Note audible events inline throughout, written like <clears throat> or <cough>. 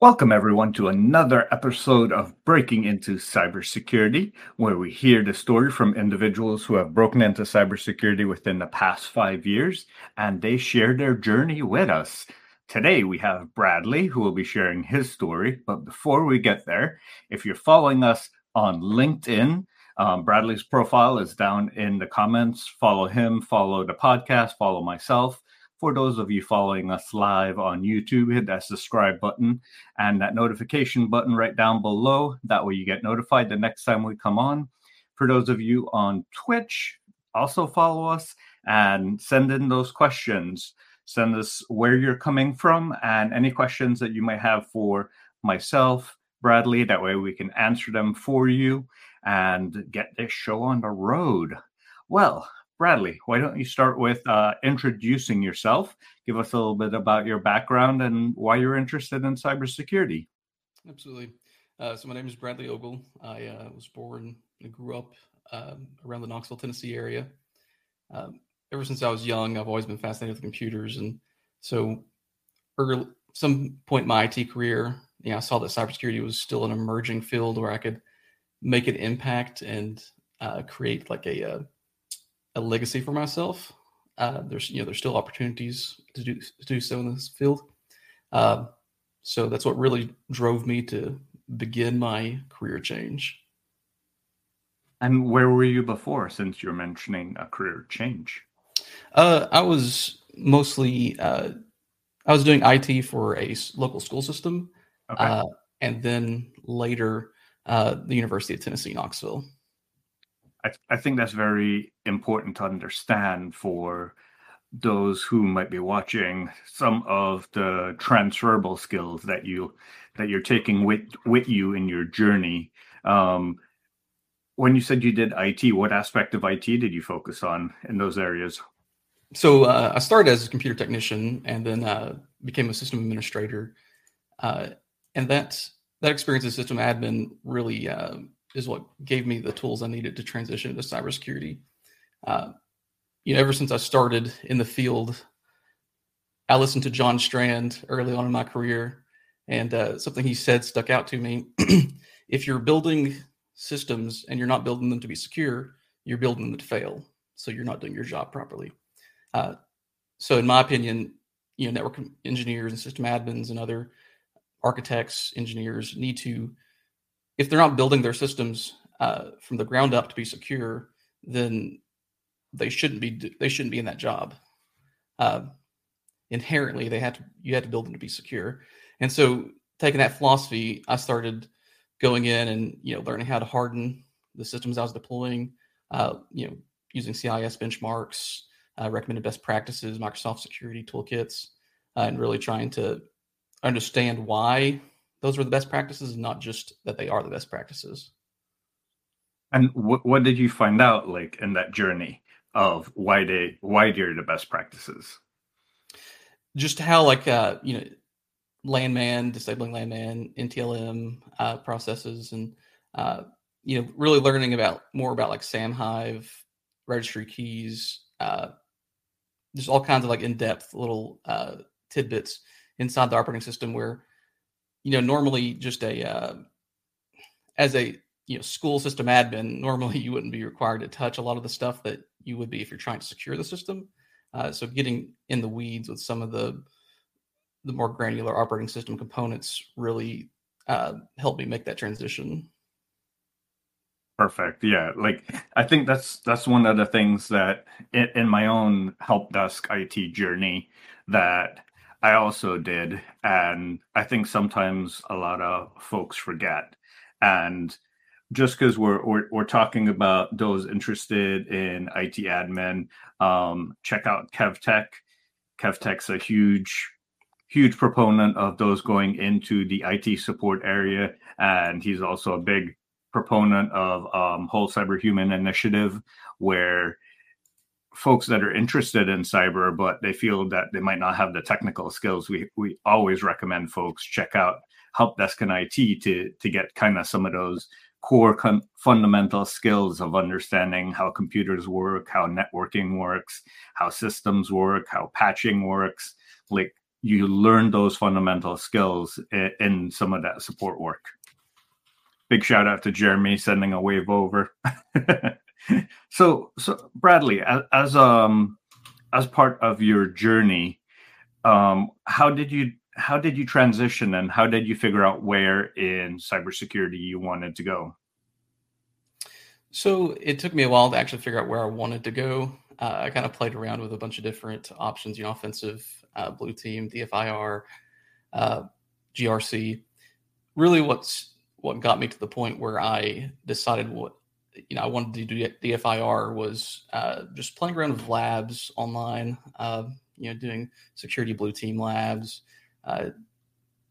Welcome, everyone, to another episode of Breaking into Cybersecurity, where we hear the story from individuals who have broken into cybersecurity within the past five years and they share their journey with us. Today, we have Bradley, who will be sharing his story. But before we get there, if you're following us on LinkedIn, um, Bradley's profile is down in the comments. Follow him, follow the podcast, follow myself. For those of you following us live on YouTube, hit that subscribe button and that notification button right down below. That way you get notified the next time we come on. For those of you on Twitch, also follow us and send in those questions. Send us where you're coming from and any questions that you might have for myself, Bradley. That way we can answer them for you and get this show on the road. Well, Bradley, why don't you start with uh, introducing yourself? Give us a little bit about your background and why you're interested in cybersecurity. Absolutely. Uh, so my name is Bradley Ogle. I uh, was born and grew up um, around the Knoxville, Tennessee area. Um, ever since I was young, I've always been fascinated with computers, and so early, some point in my IT career, you know, I saw that cybersecurity was still an emerging field where I could make an impact and uh, create like a, a legacy for myself. Uh, there's you know there's still opportunities to do to do so in this field. Uh, so that's what really drove me to begin my career change. And where were you before, since you're mentioning a career change? Uh, I was mostly uh, I was doing IT for a local school system, okay. Uh, and then later uh, the University of Tennessee Knoxville. I, I think that's very important to understand for those who might be watching some of the transferable skills that you that you're taking with with you in your journey um, when you said you did IT, what aspect of IT did you focus on in those areas? So uh, I started as a computer technician and then uh, became a system administrator, uh, and that that experience as system admin really uh, is what gave me the tools I needed to transition into cybersecurity. Uh, you know, ever since I started in the field, I listened to John Strand early on in my career, and uh, something he said stuck out to me. <clears throat> if you're building systems and you're not building them to be secure, you're building them to fail. So you're not doing your job properly. Uh, so, in my opinion, you know, network engineers and system admins and other architects, engineers need to if they're not building their systems uh, from the ground up to be secure, then they shouldn't be they shouldn't be in that job. Uh, inherently, they had to you had to build them to be secure, and so taking that philosophy, I started going in and you know learning how to harden the systems I was deploying. Uh, you know, using CIS benchmarks, uh, recommended best practices, Microsoft security toolkits, uh, and really trying to understand why those were the best practices, not just that they are the best practices. And what what did you find out like in that journey of why they why they're the best practices? Just how like uh you know LANMAN disabling LANMAN NTLM uh, processes and uh, you know really learning about more about like SAM hive registry keys uh, there's all kinds of like in-depth little uh, tidbits inside the operating system where you know, normally just a uh, as a you know school system admin, normally you wouldn't be required to touch a lot of the stuff that you would be if you're trying to secure the system. Uh, so getting in the weeds with some of the the more granular operating system components really uh, helped me make that transition. Perfect. Yeah, like I think that's that's one of the things that in, in my own help desk IT journey that I also did. And I think sometimes a lot of folks forget. And just because we're, we're, we're talking about those interested in IT admin, um, check out KevTech. KevTech's a huge, huge proponent of those going into the IT support area, and he's also a big proponent of um, whole cyber human initiative, where folks that are interested in cyber but they feel that they might not have the technical skills we we always recommend folks check out help desk and IT to to get kind of some of those core fundamental skills of understanding how computers work how networking works how systems work how patching works like you learn those fundamental skills in, in some of that support work. Big shout out to Jeremy sending a wave over. <laughs> <laughs> so, so Bradley, as, um as part of your journey, um, how did you how did you transition and how did you figure out where in cybersecurity you wanted to go? So it took me a while to actually figure out where I wanted to go. Uh, I kind of played around with a bunch of different options, you know, offensive, uh, blue team, DFIR, uh, GRC. Really, what's what got me to the point where I decided what you know I wanted to do DFIR was uh, just playing around with labs online. Uh, you know, doing security blue team labs, uh,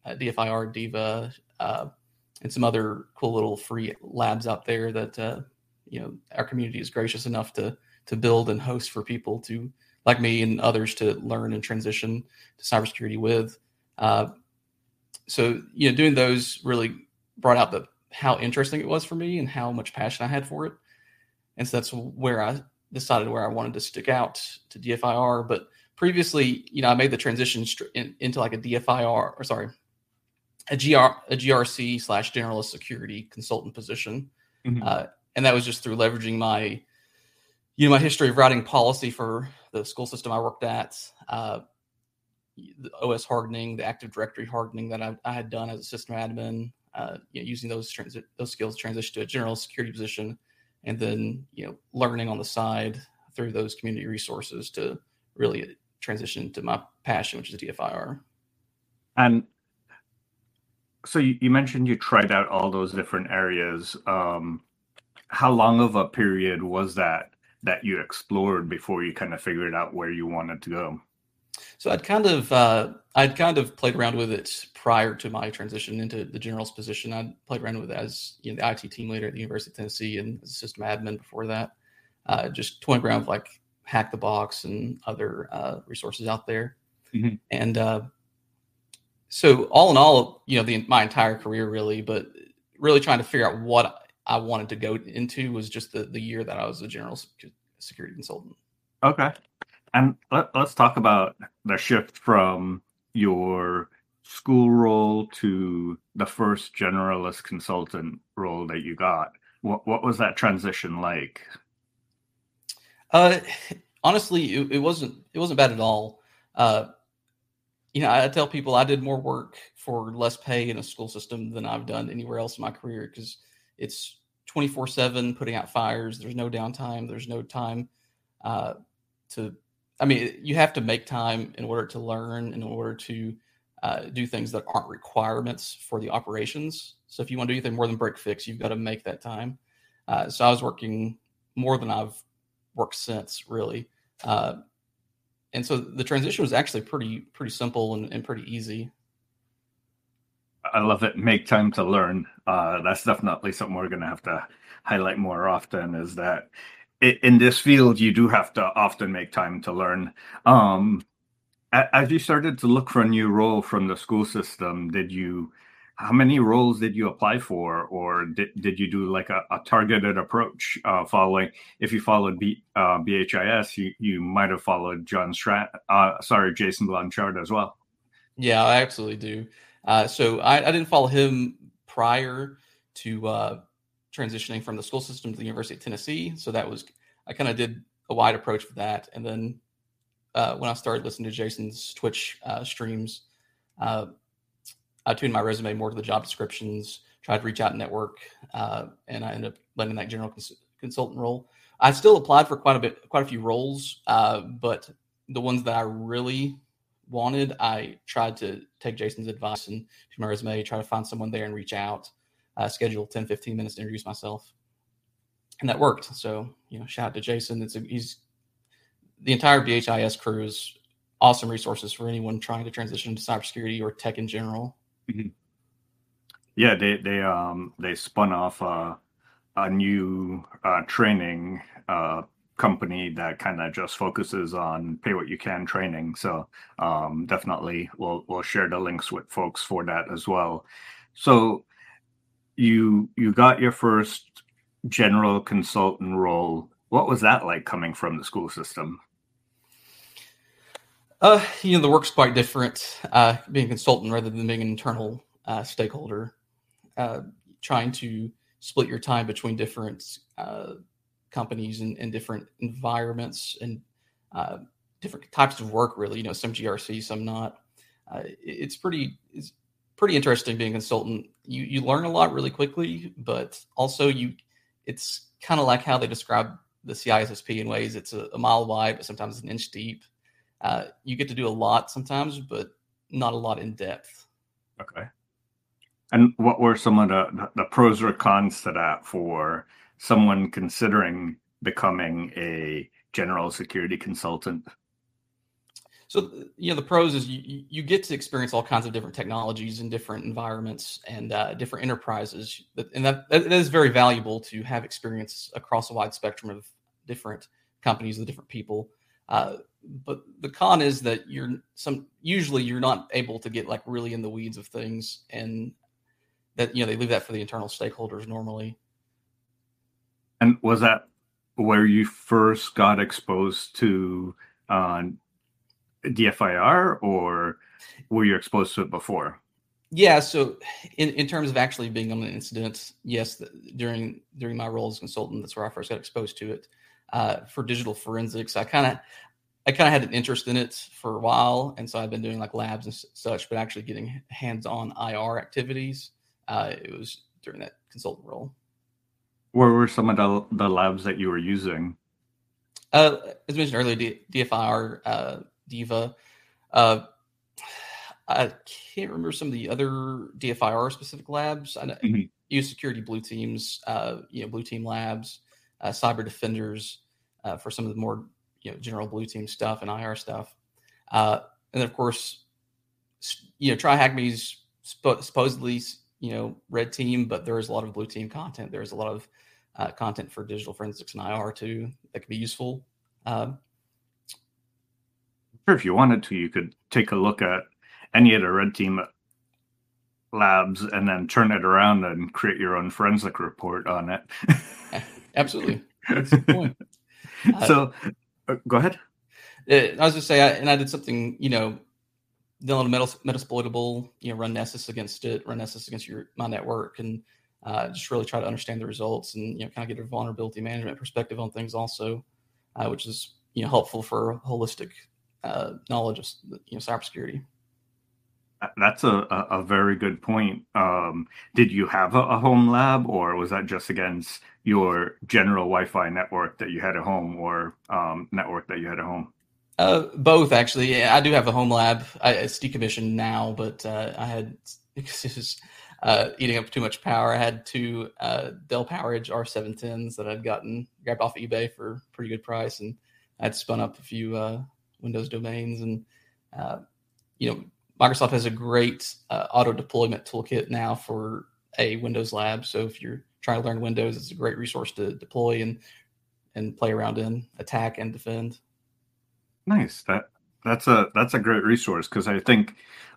DFIR, Diva, and some other cool little free labs out there that you know our community is gracious enough to to build and host for people to like me and others to learn and transition to cybersecurity with. Uh, so you know, doing those really brought out the how interesting it was for me and how much passion I had for it, and so that's where I decided where I wanted to stick out to DFIR. But previously, you know, I made the transition in, into like a DFIR or sorry, a GR a GRC slash generalist security consultant position. Mm-hmm. Uh, and that was just through leveraging my you know my history of writing policy for the school system I worked at, uh, the OS hardening, the Active Directory hardening that I, I had done as a system admin, uh, you know, using those transi- those skills transition to a general security position, and then you know learning on the side through those community resources to really transition to my passion, which is DFIR. And so you, you mentioned you tried out all those different areas. Um, how long of a period was that that you explored before you kind of figured out where you wanted to go? So I'd kind of uh, I'd kind of played around with it prior to my transition into the general's position. I'd played around with it as you know the IT team leader at the University of Tennessee and as system admin before that. Uh, just toying around with like Hack the Box and other uh, resources out there. Mm-hmm. And uh, so all in all, you know, the my entire career really, but really trying to figure out what I wanted to go into was just the, the year that I was a general security consultant. Okay. And let, us talk about the shift from your school role to the first generalist consultant role that you got. What, what was that transition like? Uh, honestly, it, it wasn't it wasn't bad at all. Uh, you know, I tell people I did more work for less pay in a school system than I've done anywhere else in my career because it's 24 7 putting out fires. There's no downtime. There's no time uh, to, I mean, you have to make time in order to learn, in order to uh, do things that aren't requirements for the operations. So if you want to do anything more than break fix, you've got to make that time. Uh, so I was working more than I've worked since, really. Uh, and so the transition was actually pretty pretty simple and, and pretty easy. I love it. Make time to learn. Uh, that's definitely something we're going to have to highlight more often. Is that in this field you do have to often make time to learn. Um, as you started to look for a new role from the school system, did you? How many roles did you apply for, or did, did you do like a, a targeted approach? Uh, following, if you followed B, uh, BHIS, you, you might have followed John Strand, uh, sorry, Jason Blanchard as well. Yeah, I absolutely do. Uh, so I, I, didn't follow him prior to uh, transitioning from the school system to the University of Tennessee. So that was I kind of did a wide approach for that, and then uh, when I started listening to Jason's Twitch uh, streams, uh, I tuned my resume more to the job descriptions, tried to reach out and network, uh, and I ended up landing that general cons- consultant role. I still applied for quite a bit, quite a few roles, but the ones that I really wanted, I tried to take Jason's advice and to my resume, try to find someone there and reach out, uh, schedule 10, 15 minutes to introduce myself. And that worked. So, you know, shout out to Jason. It's a, he's the entire BHIS crew is awesome resources for anyone trying to transition to cybersecurity or tech in general. Mm-hmm. Yeah, they they um they spun off uh, a new uh, training uh, company that kind of just focuses on pay what you can training. So um, definitely we'll we'll share the links with folks for that as well. So you you got your first general consultant role. What was that like coming from the school system? Uh, you know, the work's quite different. Uh, being a consultant rather than being an internal uh, stakeholder, uh, trying to split your time between different uh, companies and, and, different environments and uh, different types of work. Really, you know, some GRC, some not. It's pretty it's pretty interesting being a consultant. You you learn a lot really quickly, but also you it's kind of like how they describe the CISSP in ways. It's a, a mile wide, but sometimes an inch deep. Uh, you get to do a lot sometimes, but not a lot in depth. Okay. And what were some of the, the pros or cons to that for someone considering becoming a general security consultant? So, you know, the pros is you, you get to experience all kinds of different technologies in different environments and uh, different enterprises. And that, that is very valuable to have experience across a wide spectrum of different companies with different people. Uh, but the con is that you're some usually you're not able to get like really in the weeds of things and that you know they leave that for the internal stakeholders normally and was that where you first got exposed to uh, dfir or were you exposed to it before yeah so in, in terms of actually being on an incident yes the, during during my role as a consultant that's where i first got exposed to it uh, for digital forensics i kind of I kind of had an interest in it for a while, and so I've been doing like labs and such. But actually, getting hands-on IR activities, uh, it was during that consultant role. Where were some of the, the labs that you were using? Uh, as mentioned earlier, D- DFIR, uh, Diva. Uh, I can't remember some of the other DFIR specific labs. I mm-hmm. use security blue teams, uh, you know, blue team labs, uh, cyber defenders uh, for some of the more you know general blue team stuff and IR stuff. Uh, and then of course, you know, TryHackMe's supposedly you know red team, but there is a lot of blue team content. There's a lot of uh, content for digital forensics and IR too that could be useful. Um, if you wanted to, you could take a look at any of the red team labs and then turn it around and create your own forensic report on it. <laughs> Absolutely. That's the point. <laughs> so uh, go ahead. Uh, I was just say, I, and I did something, you know, download a metal, metasploitable, you know, run Nessus against it, run Nessus against your my network, and uh, just really try to understand the results and you know, kind of get a vulnerability management perspective on things also, uh, which is you know helpful for holistic uh, knowledge of you know cybersecurity. That's a, a, very good point. Um, did you have a, a, home lab, or was that just against your general Wi-Fi network that you had at home, or um, network that you had at home? Uh, both actually. Yeah, I do have a home lab. I, it's decommissioned now, but uh, I had <laughs> because it was uh, eating up too much power. I had two uh, Dell PowerEdge R710s that I'd gotten grabbed off eBay for a pretty good price, and I'd spun up a few uh, Windows domains. And uh, you know, Microsoft has a great auto deployment toolkit now for a Windows lab. So if you're trying to learn Windows, it's a great resource to deploy and and play around in, attack and defend. Nice. That that's a that's a great resource because I think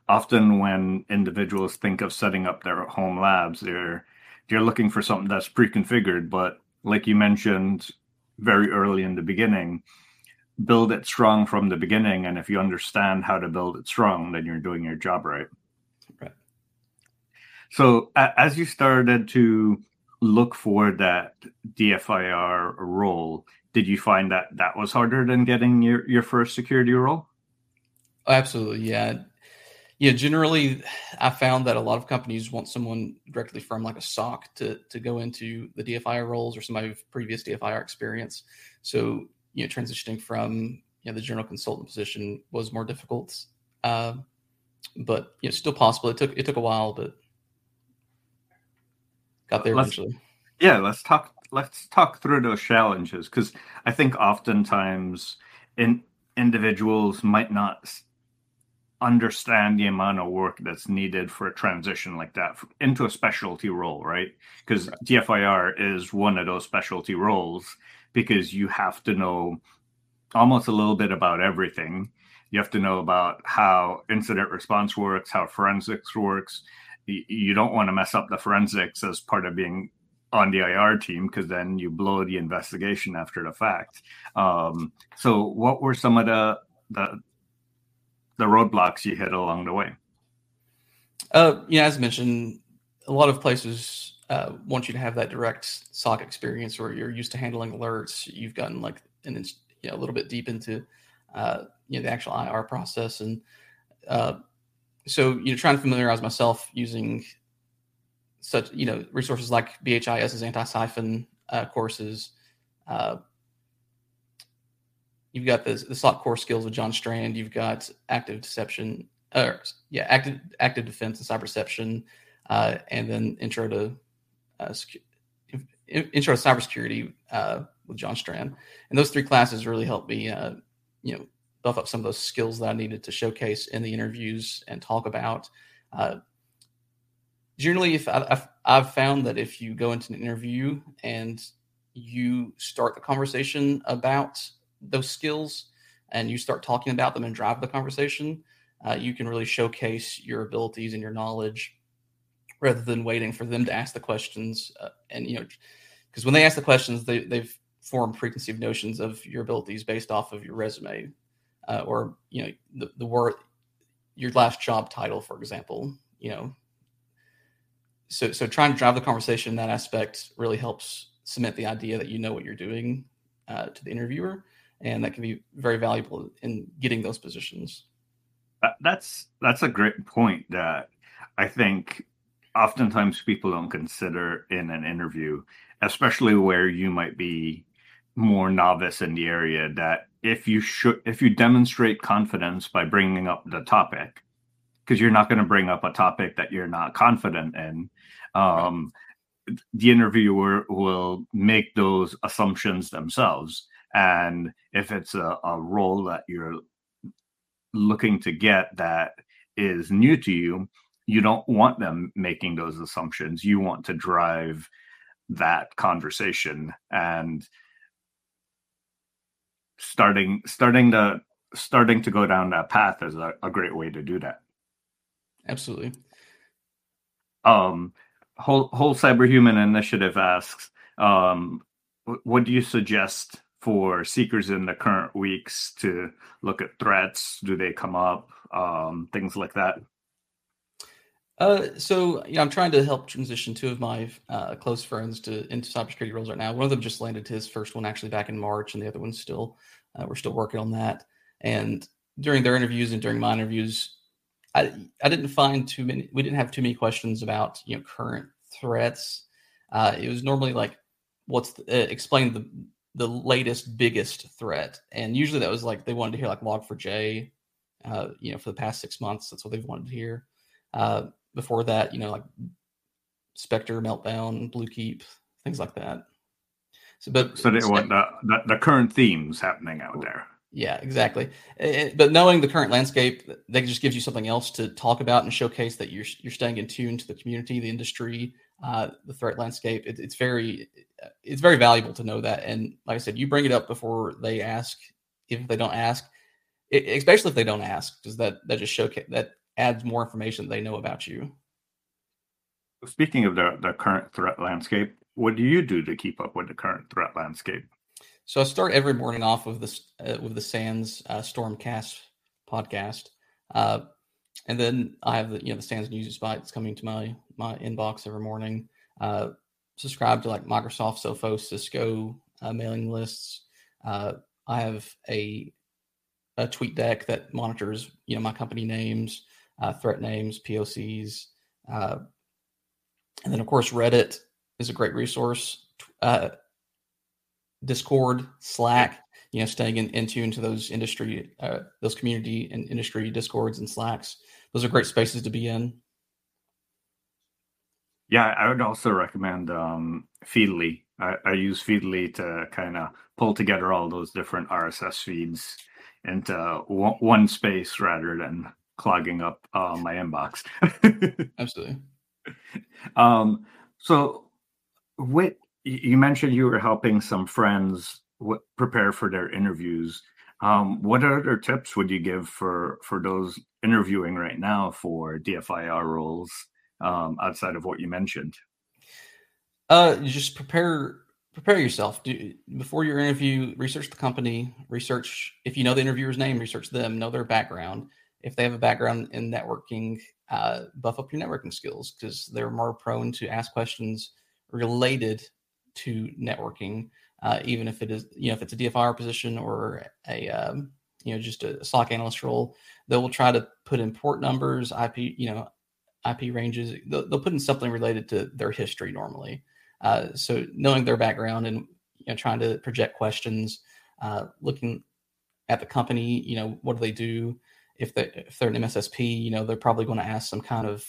often when individuals think of setting up their home labs, they're they're looking for something that's pre-configured. But like you mentioned very early in the beginning, build it strong from the beginning. And if you understand how to build it strong, then you're doing your job right. Right. So as you started to look for that DFIR role, did you find that that was harder than getting your, your first security role? Oh, absolutely, yeah. Yeah, generally, I found that a lot of companies want someone directly from like a SOC to to go into the DFIR roles or somebody with previous DFIR experience. So, you know, transitioning from you know the general consultant position was more difficult, uh, but you know, still possible. It took it took a while, but got there let's, eventually. Yeah, let's talk let's talk through those challenges because I think oftentimes in individuals might not understand the amount of work that's needed for a transition like that into a specialty role, right? Because right. DFIR is one of those specialty roles because you have to know almost a little bit about everything. You have to know about how incident response works, how forensics works. You don't want to mess up the forensics as part of being on the IR team because then you blow the investigation after the fact. Um, so, what were some of the the the roadblocks you hit along the way? Uh, know, as mentioned, a lot of places uh, want you to have that direct SOC experience, or you're used to handling alerts. You've gotten like you know a little bit deep into uh, you know the actual IR process, and uh, so you know trying to familiarize myself using such you know resources like BHIS's anti-siphon uh, courses. Uh, you've got the, the SOC core skills with John Strand. You've got active deception, or yeah, active active defense and cyberception, uh, and then intro to uh, secu- intro to cybersecurity uh, with John Strand. And those three classes really helped me, uh, you know, buff up some of those skills that I needed to showcase in the interviews and talk about. Uh, generally, if I, I've, I've found that if you go into an interview and you start the conversation about those skills and you start talking about them and drive the conversation, uh, you can really showcase your abilities and your knowledge rather than waiting for them to ask the questions. Uh, and, you know, because when they ask the questions, they, they've formed preconceived notions of your abilities based off of your resume uh, or, you know, the, the word, your last job title, for example, you know. So, so trying to drive the conversation in that aspect really helps cement the idea that you know what you're doing uh, to the interviewer and that can be very valuable in getting those positions. That's that's a great point that I think oftentimes people don't consider in an interview, especially where you might be more novice in the area. That if you should, if you demonstrate confidence by bringing up the topic, because you're not going to bring up a topic that you're not confident in. Um. The interviewer will make those assumptions themselves and if it's a, a role that you're looking to get that is new to you, you don't want them making those assumptions. You want to drive that conversation and starting starting to starting to go down that path is a, a great way to do that. Absolutely. Um, whole whole cyberhuman initiative asks, um, what do you suggest for seekers in the current weeks to look at threats? Do they come up? Um, things like that. Uh, so yeah, I'm trying to help transition two of my uh, close friends to into cybersecurity roles right now. One of them just landed his first one actually back in March, and the other one's still uh, we're still working on that. And during their interviews and during my interviews, I I didn't find too many. We didn't have too many questions about you know current threats. Uh, it was normally like, what's the, uh, explain the the latest biggest threat and usually that was like they wanted to hear like log4j uh, you know for the past six months that's what they've wanted to hear uh, before that you know like spectre meltdown bluekeep things like that so but so they the, the, the current themes happening out there yeah exactly but knowing the current landscape that just gives you something else to talk about and showcase that you're you're staying in tune to the community the industry uh, the threat landscape. It, it's very it's very valuable to know that. And like I said, you bring it up before they ask. If they don't ask, it, especially if they don't ask, because that that just showcase that adds more information they know about you. Speaking of the the current threat landscape, what do you do to keep up with the current threat landscape? So I start every morning off of this uh, with the SANS uh, Stormcast podcast. Uh, and then I have the you know the SANS News Bites coming to my my inbox every morning. Uh, subscribe to like Microsoft, Sophos, Cisco uh, mailing lists. Uh, I have a a TweetDeck that monitors you know my company names, uh, threat names, POCs, uh, and then of course Reddit is a great resource. Uh, Discord, Slack, you know, staying in, in tune to those industry, uh, those community and industry discords and slacks. Those are great spaces to be in. Yeah, I would also recommend um, Feedly. I, I use Feedly to kind of pull together all those different RSS feeds into one, one space rather than clogging up uh, my inbox. <laughs> Absolutely. Um, so, what you mentioned you were helping some friends prepare for their interviews. Um, what other tips would you give for for those interviewing right now for DFIR roles um, outside of what you mentioned? Uh, just prepare prepare yourself. Do, before your interview, research the company. Research if you know the interviewer's name, research them. Know their background. If they have a background in networking, uh, buff up your networking skills because they're more prone to ask questions related to networking, uh, even if it is, you know, if it's a DFR position or a, um, you know, just a SOC analyst role, they will try to put in port numbers, IP, you know, IP ranges. They'll, they'll put in something related to their history normally. Uh, so knowing their background and you know, trying to project questions, uh, looking at the company, you know, what do they do? If they if they're an MSSP, you know, they're probably going to ask some kind of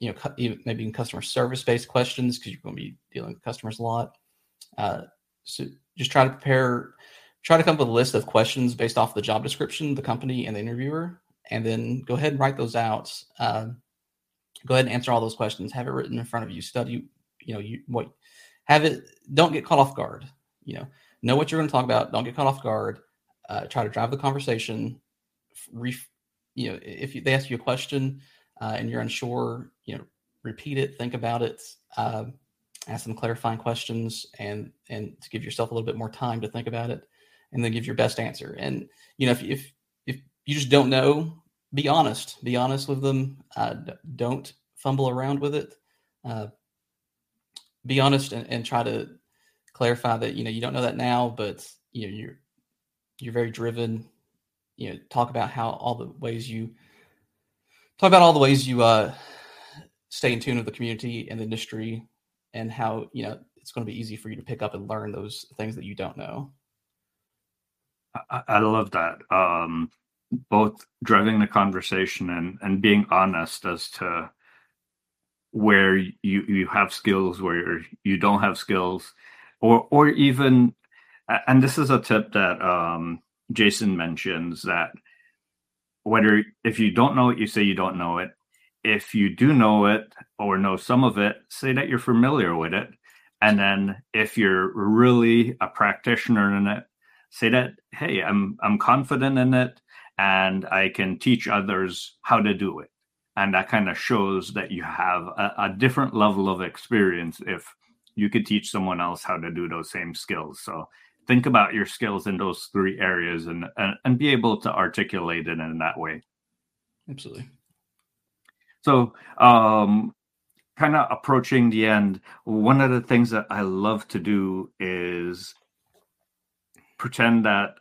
you know maybe customer service based questions because you're going to be dealing with customers a lot. Uh, so just try to prepare, try to come up with a list of questions based off the job description, the company, and the interviewer, and then go ahead and write those out. Uh, go ahead and answer all those questions. Have it written in front of you. Study, you know, you what have it. Don't get caught off guard. You know, know what you're going to talk about. Don't get caught off guard. Uh, try to drive the conversation. Re, you know, if they ask you a question uh, and you're unsure, you know, repeat it. Think about it. Uh, ask them clarifying questions, and and to give yourself a little bit more time to think about it, and then give your best answer. And you know, if if if you just don't know, be honest. Be honest with them. Uh, don't fumble around with it. Uh, be honest and, and try to clarify that you know you don't know that now, but you know you're you're very driven. You know, talk about how all the ways you talk about all the ways you uh, stay in tune with the community and the industry, and how you know it's going to be easy for you to pick up and learn those things that you don't know. I, I love that. Um, both driving the conversation and and being honest as to where you you have skills where you don't have skills or or even and this is a tip that um, jason mentions that whether if you don't know it you say you don't know it if you do know it or know some of it say that you're familiar with it and then if you're really a practitioner in it say that hey i'm i'm confident in it and I can teach others how to do it. And that kind of shows that you have a, a, different level of experience if you could teach someone else how to do those same skills. So think about your skills in those three areas and, and, and be able to articulate it in that way. Absolutely. So, um, kind of approaching the end, one of the things that I love to do is pretend that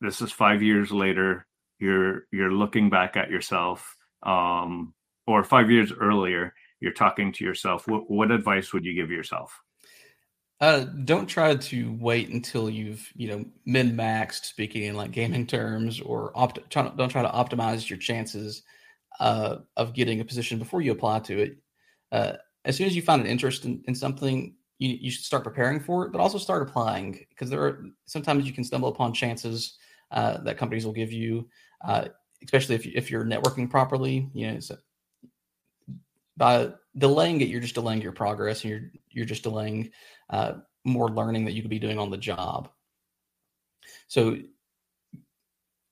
this is five years later you're you're looking back at yourself um, or five years earlier you're talking to yourself what, what advice would you give yourself uh, don't try to wait until you've you know min maxed speaking in like gaming terms or opt- try to, don't try to optimize your chances uh, of getting a position before you apply to it uh, as soon as you find an interest in, in something you, you should start preparing for it but also start applying because there are sometimes you can stumble upon chances uh, that companies will give you uh, especially if, if you're networking properly. You know, so by delaying it, you're just delaying your progress, and you're you're just delaying uh, more learning that you could be doing on the job. So,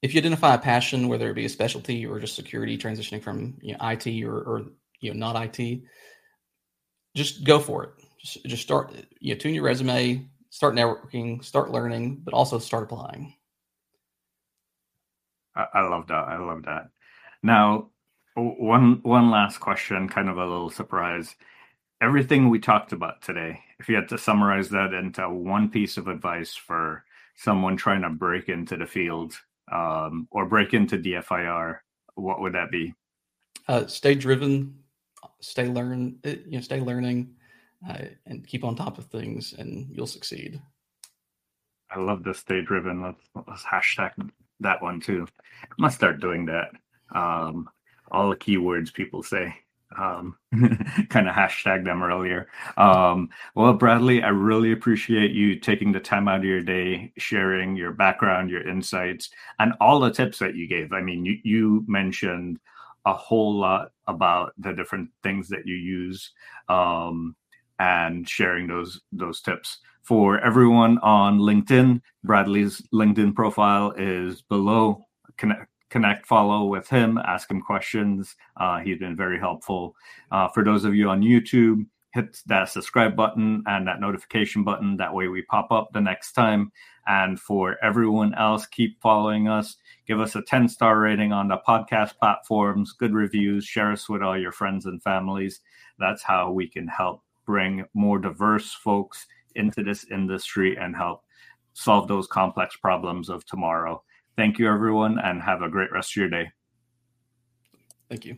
if you identify a passion, whether it be a specialty or just security, transitioning from you know, IT or, or you know not IT, just go for it. Just, just start. You know, tune your resume, start networking, start learning, but also start applying. I, I love that. I love that. Now, one one last question, kind of a little surprise. Everything we talked about today, if you had to summarize that into one piece of advice for someone trying to break into the field um, or break into DFIR, what would that be? Uh, stay driven, stay learn, uh, you know, stay learning, uh, and keep on top of things, and you'll succeed. I love the stay driven. Let's, let's hashtag that one too. I must start doing that. Um, all the keywords people say. Um, <laughs> kind of hashtag them earlier. Um, well, Bradley, I really appreciate you taking the time out of your day, sharing your background, your insights, and all the tips that you gave. I mean, you, you mentioned a whole lot about the different things that you use um, and sharing those those tips for everyone on LinkedIn. Bradley's LinkedIn profile is below. Connect, connect follow with him, ask him questions. Uh, he's been very helpful. Uh, for those of you on YouTube, hit that subscribe button and that notification button. That way we pop up the next time. And for everyone else, keep following us. Give us a 10 star rating on the podcast platforms, good reviews, share us with all your friends and families. That's how we can help bring more diverse folks into this industry and help solve those complex problems of tomorrow. Thank you, everyone, and have a great rest of your day. Thank you.